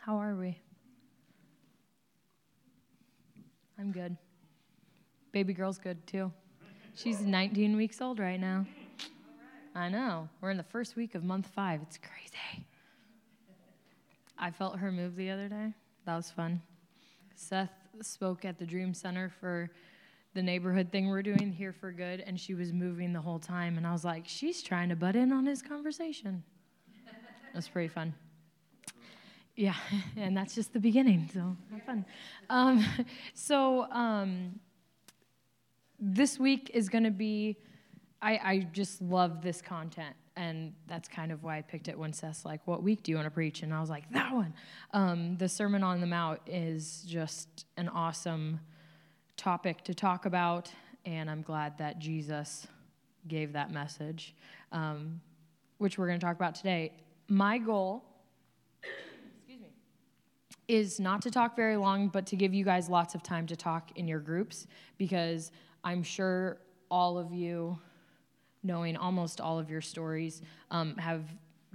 How are we? I'm good. Baby girl's good too. She's 19 weeks old right now. I know. We're in the first week of month five. It's crazy. I felt her move the other day. That was fun. Seth spoke at the Dream Center for the neighborhood thing we're doing here for good, and she was moving the whole time. And I was like, she's trying to butt in on his conversation. That's pretty fun. Yeah, and that's just the beginning, so have fun. Um, so um, this week is going to be, I, I just love this content, and that's kind of why I picked it when Seth's like, What week do you want to preach? And I was like, That one. Um, the Sermon on the Mount is just an awesome topic to talk about, and I'm glad that Jesus gave that message, um, which we're going to talk about today. My goal is not to talk very long, but to give you guys lots of time to talk in your groups because I'm sure all of you, knowing almost all of your stories, um, have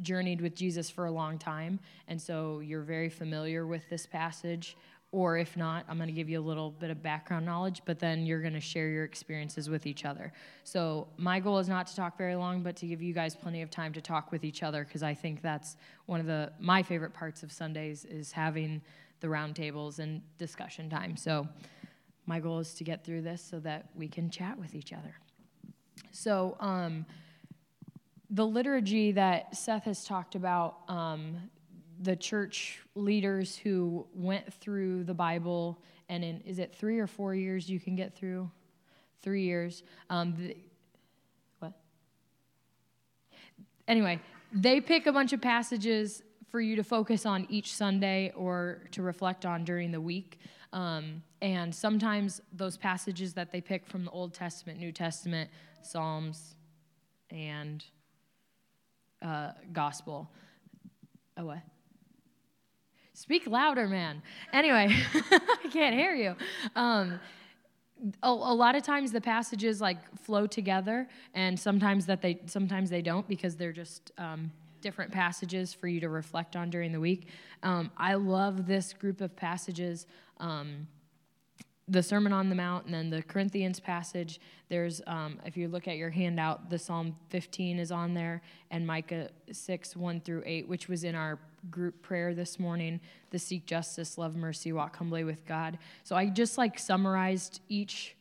journeyed with Jesus for a long time, and so you're very familiar with this passage. Or if not, I'm going to give you a little bit of background knowledge, but then you're going to share your experiences with each other. So, my goal is not to talk very long, but to give you guys plenty of time to talk with each other because I think that's one of the my favorite parts of Sundays is having the roundtables and discussion time. So, my goal is to get through this so that we can chat with each other. So, um, the liturgy that Seth has talked about um, the church leaders who went through the Bible, and in is it three or four years you can get through? Three years. Um, the, what? Anyway, they pick a bunch of passages for you to focus on each Sunday or to reflect on during the week. Um, and sometimes those passages that they pick from the Old Testament, New Testament, Psalms, and uh, Gospel. Oh, what? Speak louder, man. Anyway, I can't hear you. Um, a, a, lot of times the passages like flow together, and sometimes that they sometimes they don't because they're just um, different passages for you to reflect on during the week. Um, I love this group of passages. Um, the Sermon on the Mount and then the Corinthians passage. There's, um, if you look at your handout, the Psalm 15 is on there, and Micah 6, 1 through 8, which was in our group prayer this morning the seek justice, love mercy, walk humbly with God. So I just like summarized each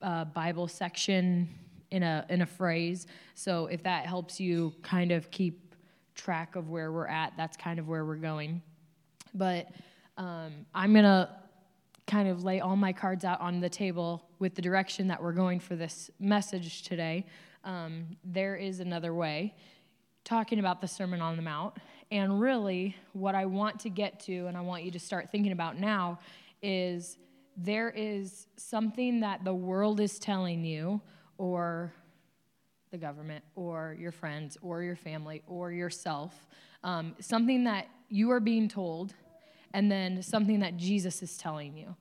uh, Bible section in a, in a phrase. So if that helps you kind of keep track of where we're at, that's kind of where we're going. But um, I'm going to kind of lay all my cards out on the table with the direction that we're going for this message today. Um, there is another way, talking about the Sermon on the Mount. And really, what I want to get to, and I want you to start thinking about now, is there is something that the world is telling you, or the government, or your friends, or your family, or yourself, um, something that you are being told and then something that Jesus is telling you.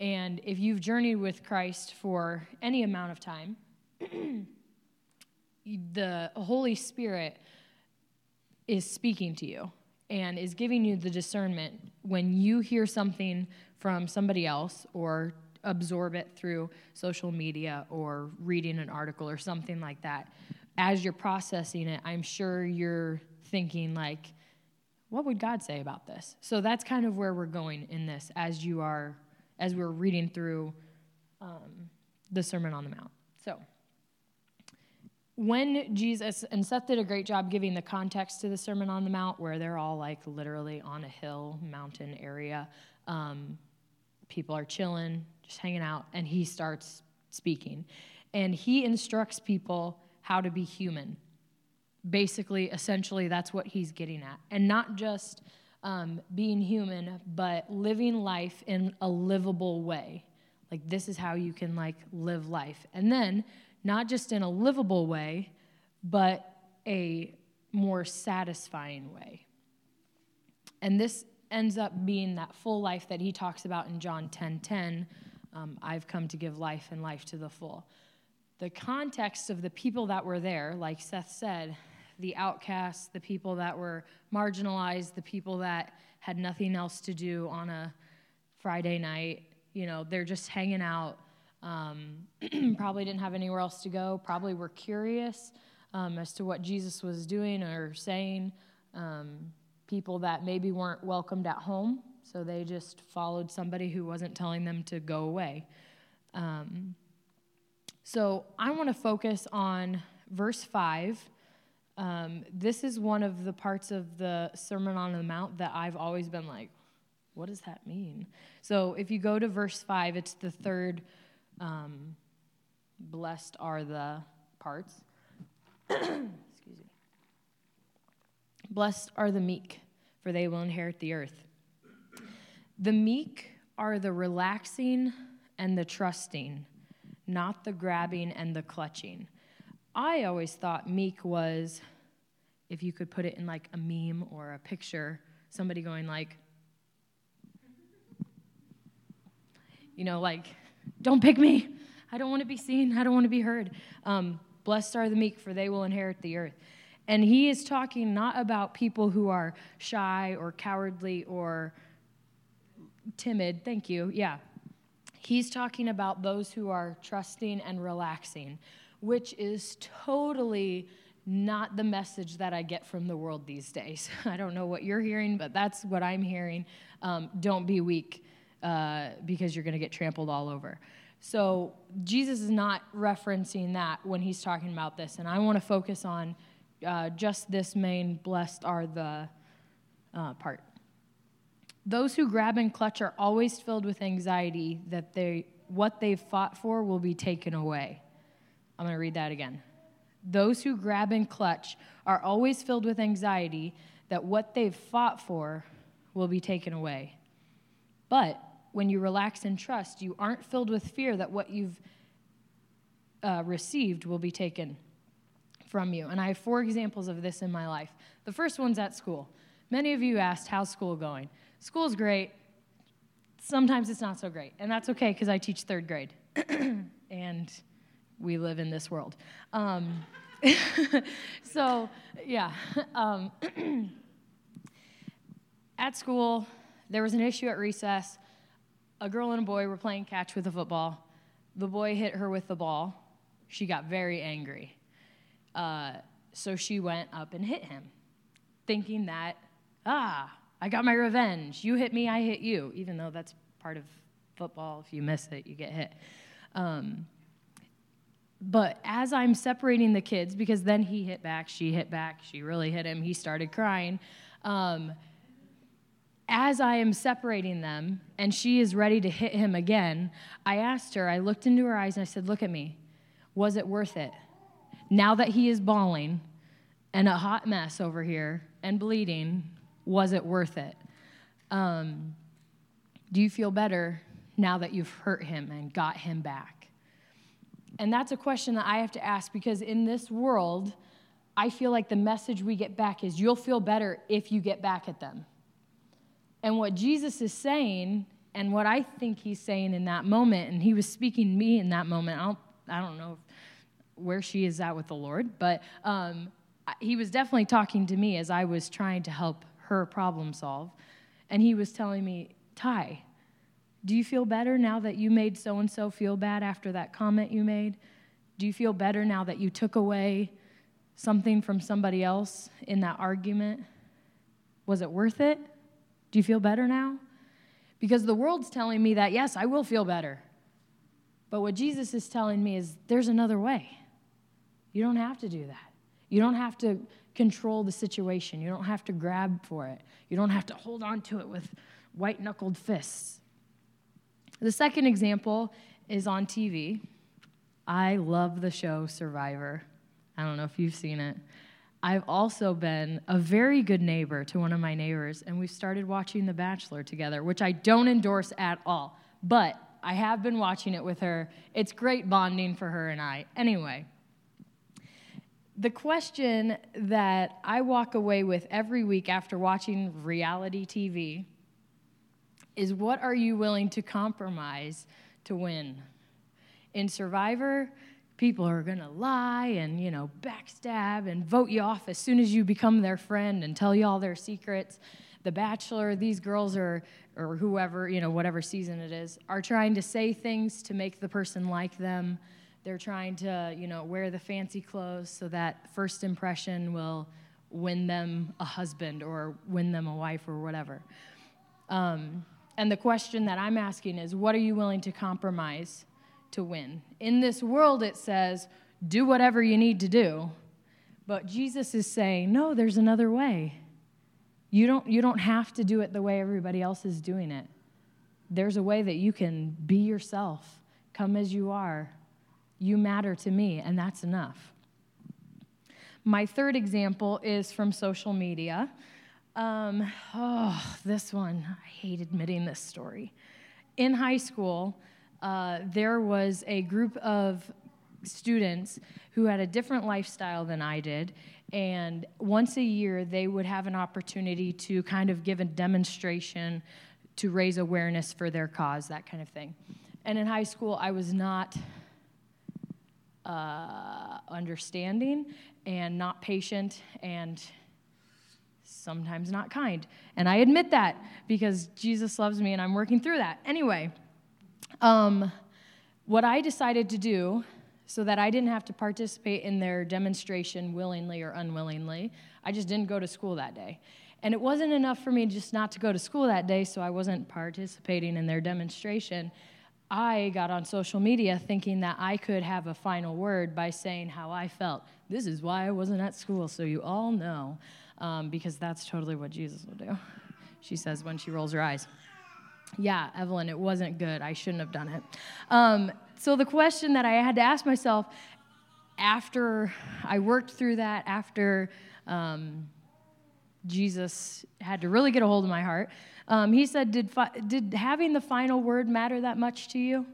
And if you've journeyed with Christ for any amount of time, the Holy Spirit is speaking to you and is giving you the discernment when you hear something from somebody else or absorb it through social media or reading an article or something like that. As you're processing it, I'm sure you're thinking, like, what would God say about this? So that's kind of where we're going in this as you are, as we're reading through um, the Sermon on the Mount. So when Jesus, and Seth did a great job giving the context to the Sermon on the Mount, where they're all like literally on a hill, mountain area. Um, people are chilling, just hanging out, and he starts speaking. And he instructs people how to be human basically, essentially, that's what he's getting at. And not just um, being human, but living life in a livable way. Like, this is how you can, like, live life. And then, not just in a livable way, but a more satisfying way. And this ends up being that full life that he talks about in John 10 10. Um, I've come to give life and life to the full. The context of the people that were there, like Seth said, the outcasts, the people that were marginalized, the people that had nothing else to do on a Friday night. You know, they're just hanging out. Um, probably didn't have anywhere else to go. Probably were curious um, as to what Jesus was doing or saying. Um, people that maybe weren't welcomed at home, so they just followed somebody who wasn't telling them to go away. Um, so I want to focus on verse 5. Um, this is one of the parts of the Sermon on the Mount that I've always been like, what does that mean? So if you go to verse 5, it's the third, um, blessed are the parts. Excuse me. Blessed are the meek, for they will inherit the earth. The meek are the relaxing and the trusting, not the grabbing and the clutching. I always thought meek was, if you could put it in like a meme or a picture, somebody going like, you know, like, don't pick me. I don't want to be seen. I don't want to be heard. Um, Blessed are the meek, for they will inherit the earth. And he is talking not about people who are shy or cowardly or timid. Thank you. Yeah. He's talking about those who are trusting and relaxing, which is totally not the message that I get from the world these days. I don't know what you're hearing, but that's what I'm hearing. Um, don't be weak uh, because you're going to get trampled all over. So Jesus is not referencing that when he's talking about this. And I want to focus on uh, just this main blessed are the uh, part. Those who grab and clutch are always filled with anxiety that they, what they've fought for will be taken away. I'm going to read that again. Those who grab and clutch are always filled with anxiety that what they've fought for will be taken away. But when you relax and trust, you aren't filled with fear that what you've uh, received will be taken from you. And I have four examples of this in my life. The first one's at school. Many of you asked, How's school going? School's great. Sometimes it's not so great. And that's okay because I teach third grade. and we live in this world. Um, so, yeah. Um, at school, there was an issue at recess a girl and a boy were playing catch with a football. The boy hit her with the ball. She got very angry. Uh, so she went up and hit him, thinking that, ah, I got my revenge. You hit me, I hit you, even though that's part of football. If you miss it, you get hit. Um, but as I'm separating the kids, because then he hit back, she hit back, she really hit him, he started crying. Um, as I am separating them and she is ready to hit him again, I asked her, I looked into her eyes and I said, Look at me. Was it worth it? Now that he is bawling and a hot mess over here and bleeding, was it worth it? Um, do you feel better now that you've hurt him and got him back? And that's a question that I have to ask because in this world, I feel like the message we get back is you'll feel better if you get back at them. And what Jesus is saying, and what I think he's saying in that moment, and he was speaking to me in that moment, I don't, I don't know where she is at with the Lord, but um, he was definitely talking to me as I was trying to help her problem solve. And he was telling me, Ty, do you feel better now that you made so and so feel bad after that comment you made? Do you feel better now that you took away something from somebody else in that argument? Was it worth it? Do you feel better now? Because the world's telling me that, yes, I will feel better. But what Jesus is telling me is there's another way. You don't have to do that. You don't have to control the situation. You don't have to grab for it. You don't have to hold on to it with white knuckled fists. The second example is on TV. I love the show Survivor. I don't know if you've seen it. I've also been a very good neighbor to one of my neighbors, and we've started watching The Bachelor together, which I don't endorse at all. But I have been watching it with her. It's great bonding for her and I. Anyway, the question that I walk away with every week after watching reality TV is what are you willing to compromise to win? In Survivor, people are going to lie and, you know, backstab and vote you off as soon as you become their friend and tell you all their secrets. The Bachelor, these girls are, or whoever, you know, whatever season it is, are trying to say things to make the person like them. They're trying to, you know, wear the fancy clothes so that first impression will win them a husband or win them a wife or whatever. Um, and the question that I'm asking is what are you willing to compromise to win? In this world, it says, do whatever you need to do. But Jesus is saying, no, there's another way. You don't, you don't have to do it the way everybody else is doing it. There's a way that you can be yourself, come as you are. You matter to me, and that's enough. My third example is from social media. Um, oh, this one, I hate admitting this story. In high school, uh, there was a group of students who had a different lifestyle than I did, and once a year they would have an opportunity to kind of give a demonstration to raise awareness for their cause, that kind of thing. And in high school, I was not uh, understanding and not patient and sometimes not kind. And I admit that because Jesus loves me and I'm working through that. Anyway, um, what I decided to do so that I didn't have to participate in their demonstration willingly or unwillingly, I just didn't go to school that day. And it wasn't enough for me just not to go to school that day, so I wasn't participating in their demonstration. I got on social media thinking that I could have a final word by saying how I felt. This is why I wasn't at school, so you all know, um, because that's totally what Jesus will do. She says when she rolls her eyes. Yeah, Evelyn, it wasn't good. I shouldn't have done it. Um, so, the question that I had to ask myself after I worked through that, after um, Jesus had to really get a hold of my heart, um, he said, did, fi- did having the final word matter that much to you?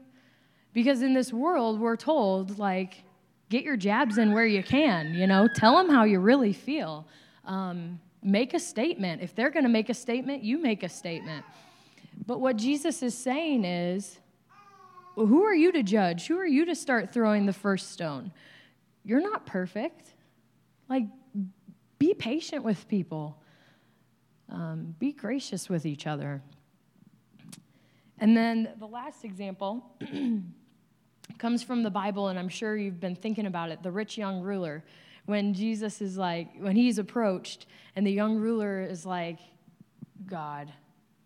Because in this world, we're told, like, get your jabs in where you can, you know, tell them how you really feel. Um, make a statement. If they're going to make a statement, you make a statement. But what Jesus is saying is, who are you to judge? Who are you to start throwing the first stone? You're not perfect. Like, be patient with people um, be gracious with each other. And then the last example comes from the Bible, and I'm sure you've been thinking about it the rich young ruler. When Jesus is like, when he's approached, and the young ruler is like, God,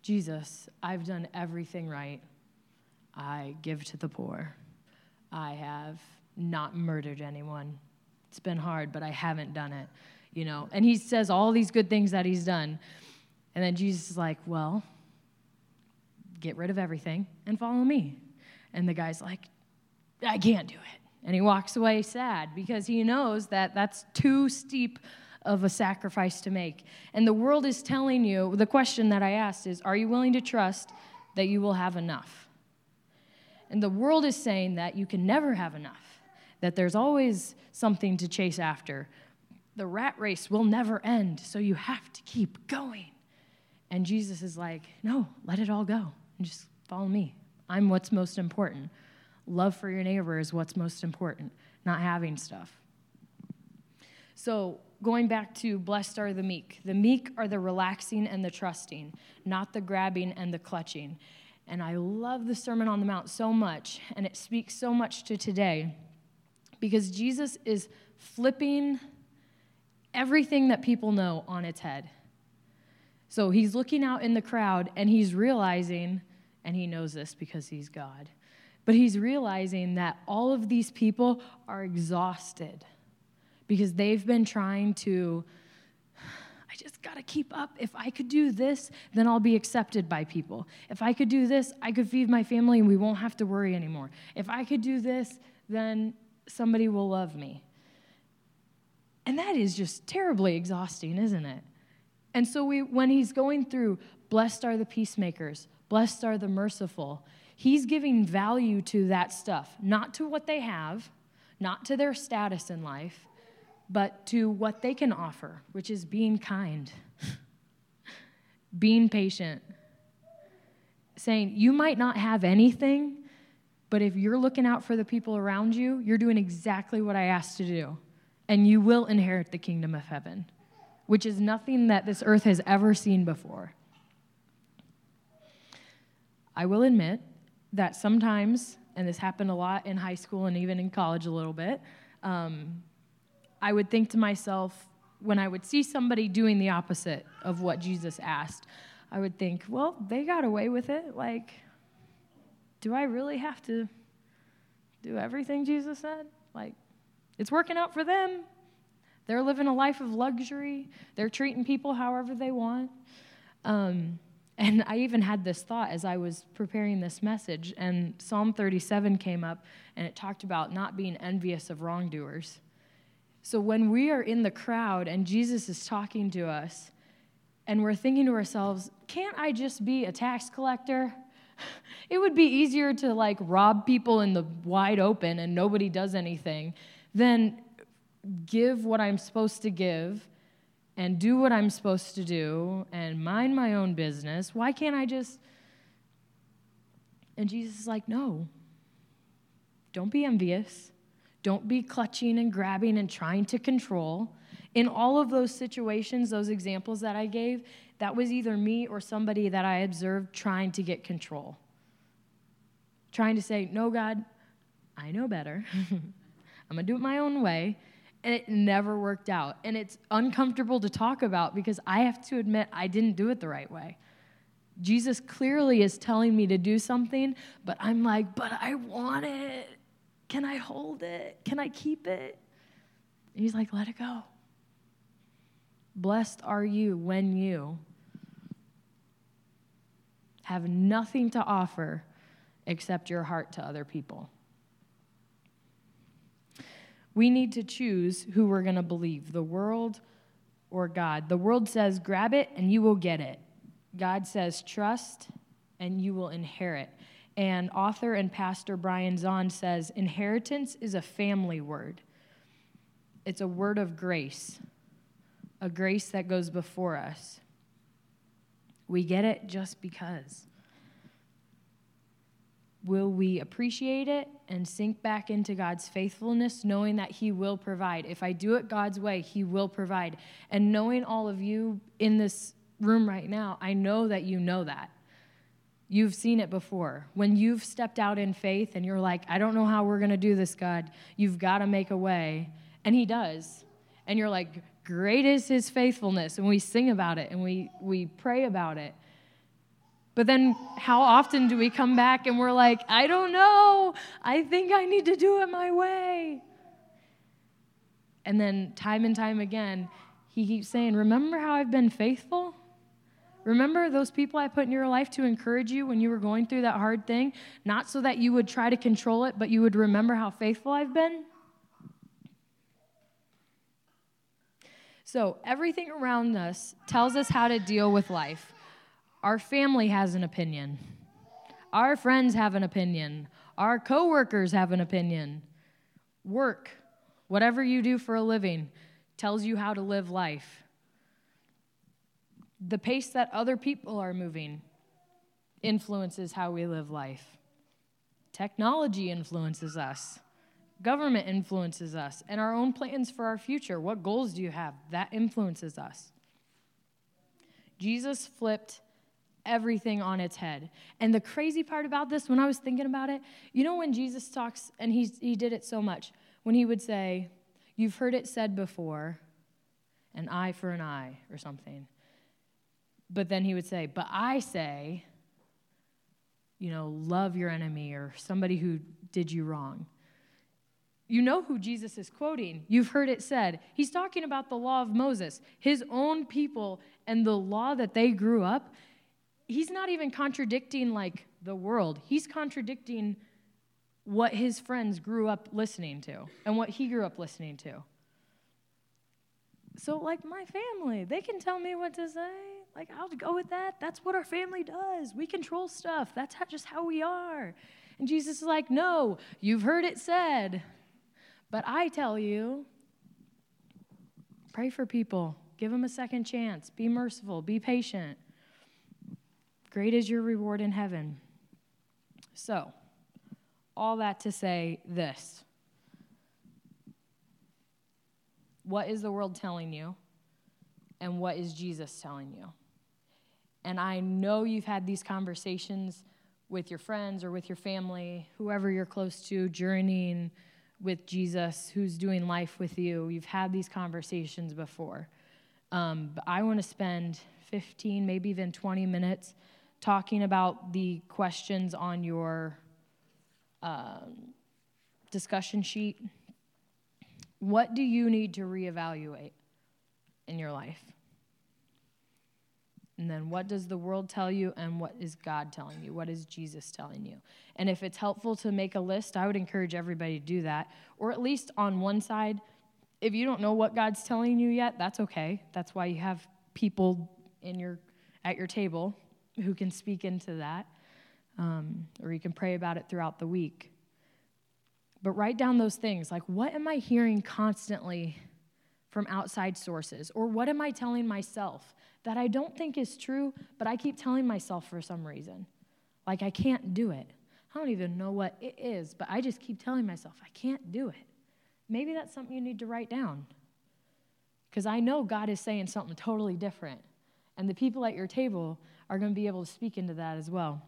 Jesus, I've done everything right. I give to the poor. I have not murdered anyone. It's been hard, but I haven't done it, you know. And he says all these good things that he's done. And then Jesus is like, Well, get rid of everything and follow me. And the guy's like, I can't do it. And he walks away sad because he knows that that's too steep of a sacrifice to make. And the world is telling you the question that I asked is Are you willing to trust that you will have enough? And the world is saying that you can never have enough, that there's always something to chase after. The rat race will never end, so you have to keep going. And Jesus is like, no, let it all go and just follow me. I'm what's most important. Love for your neighbor is what's most important, not having stuff. So, going back to blessed are the meek. The meek are the relaxing and the trusting, not the grabbing and the clutching. And I love the Sermon on the Mount so much, and it speaks so much to today because Jesus is flipping everything that people know on its head. So he's looking out in the crowd and he's realizing, and he knows this because he's God, but he's realizing that all of these people are exhausted because they've been trying to. I just got to keep up. If I could do this, then I'll be accepted by people. If I could do this, I could feed my family and we won't have to worry anymore. If I could do this, then somebody will love me. And that is just terribly exhausting, isn't it? And so we, when he's going through, blessed are the peacemakers, blessed are the merciful, he's giving value to that stuff, not to what they have, not to their status in life, but to what they can offer, which is being kind, being patient, saying, You might not have anything, But if you're looking out for the people around you, you're doing exactly what I asked to do. And you will inherit the kingdom of heaven, which is nothing that this earth has ever seen before. I will admit that sometimes, and this happened a lot in high school and even in college a little bit, um, I would think to myself, when I would see somebody doing the opposite of what Jesus asked, I would think, well, they got away with it. Like, do I really have to do everything Jesus said? Like, it's working out for them. They're living a life of luxury, they're treating people however they want. Um, and I even had this thought as I was preparing this message, and Psalm 37 came up, and it talked about not being envious of wrongdoers. So when we are in the crowd and Jesus is talking to us, and we're thinking to ourselves, can't I just be a tax collector? It would be easier to like rob people in the wide open and nobody does anything than give what I'm supposed to give and do what I'm supposed to do and mind my own business. Why can't I just? And Jesus is like, no. Don't be envious. Don't be clutching and grabbing and trying to control. In all of those situations, those examples that I gave, that was either me or somebody that I observed trying to get control. Trying to say, no, God, I know better. I'm going to do it my own way and it never worked out. And it's uncomfortable to talk about because I have to admit I didn't do it the right way. Jesus clearly is telling me to do something, but I'm like, but I want it. Can I hold it? Can I keep it? And he's like, let it go. Blessed are you when you have nothing to offer except your heart to other people we need to choose who we're going to believe the world or God. The world says, grab it and you will get it. God says, trust and you will inherit. And author and pastor Brian Zahnd says, inheritance is a family word, it's a word of grace, a grace that goes before us. We get it just because. Will we appreciate it and sink back into God's faithfulness, knowing that He will provide? If I do it God's way, He will provide. And knowing all of you in this room right now, I know that you know that. You've seen it before. When you've stepped out in faith and you're like, I don't know how we're going to do this, God, you've got to make a way. And He does. And you're like, Great is His faithfulness. And we sing about it and we, we pray about it. But then, how often do we come back and we're like, I don't know. I think I need to do it my way. And then, time and time again, he keeps saying, Remember how I've been faithful? Remember those people I put in your life to encourage you when you were going through that hard thing? Not so that you would try to control it, but you would remember how faithful I've been? So, everything around us tells us how to deal with life. Our family has an opinion. Our friends have an opinion. Our coworkers have an opinion. Work, whatever you do for a living, tells you how to live life. The pace that other people are moving influences how we live life. Technology influences us. Government influences us. And our own plans for our future. What goals do you have? That influences us. Jesus flipped everything on its head. And the crazy part about this, when I was thinking about it, you know, when Jesus talks, and he's, he did it so much, when he would say, You've heard it said before, an eye for an eye, or something. But then he would say, But I say, you know, love your enemy or somebody who did you wrong. You know who Jesus is quoting. You've heard it said. He's talking about the law of Moses, his own people, and the law that they grew up he's not even contradicting like the world. He's contradicting what his friends grew up listening to and what he grew up listening to. So, like my family, they can tell me what to say. Like, I'll go with that. That's what our family does. We control stuff. That's how, just how we are. And Jesus is like, No, you've heard it said. But I tell you, pray for people, give them a second chance, be merciful, be patient. Great is your reward in heaven. So, all that to say this What is the world telling you? And what is Jesus telling you? And I know you've had these conversations with your friends or with your family, whoever you're close to, journeying with Jesus, who's doing life with you. You've had these conversations before. Um, but I want to spend 15, maybe even 20 minutes talking about the questions on your um, discussion sheet. What do you need to reevaluate in your life? And then what does the world tell you and what is God telling you? What is Jesus telling you? And if it's helpful to make a list, I would encourage everybody to do that. Or at least on one side, if you don't know what God's telling you yet, that's okay. That's why you have people in your at your table who can speak into that. Um, or you can pray about it throughout the week. But write down those things like, what am I hearing constantly from outside sources? Or what am I telling myself that I don't think is true, but I keep telling myself for some reason? Like, I can't do it. I don't even know what it is, but I just keep telling myself, I can't do it. Maybe that's something you need to write down. Because I know God is saying something totally different. And the people at your table are going to be able to speak into that as well.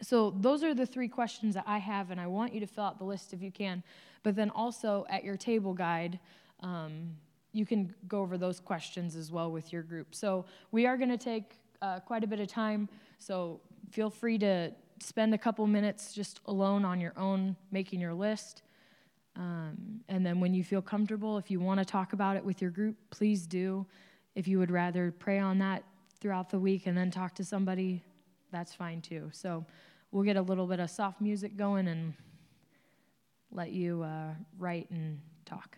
So, those are the three questions that I have, and I want you to fill out the list if you can. But then also at your table guide, um, you can go over those questions as well with your group. So, we are going to take uh, quite a bit of time, so feel free to spend a couple minutes just alone on your own making your list. Um, and then, when you feel comfortable, if you want to talk about it with your group, please do. If you would rather pray on that throughout the week and then talk to somebody, that's fine too. So we'll get a little bit of soft music going and let you uh, write and talk.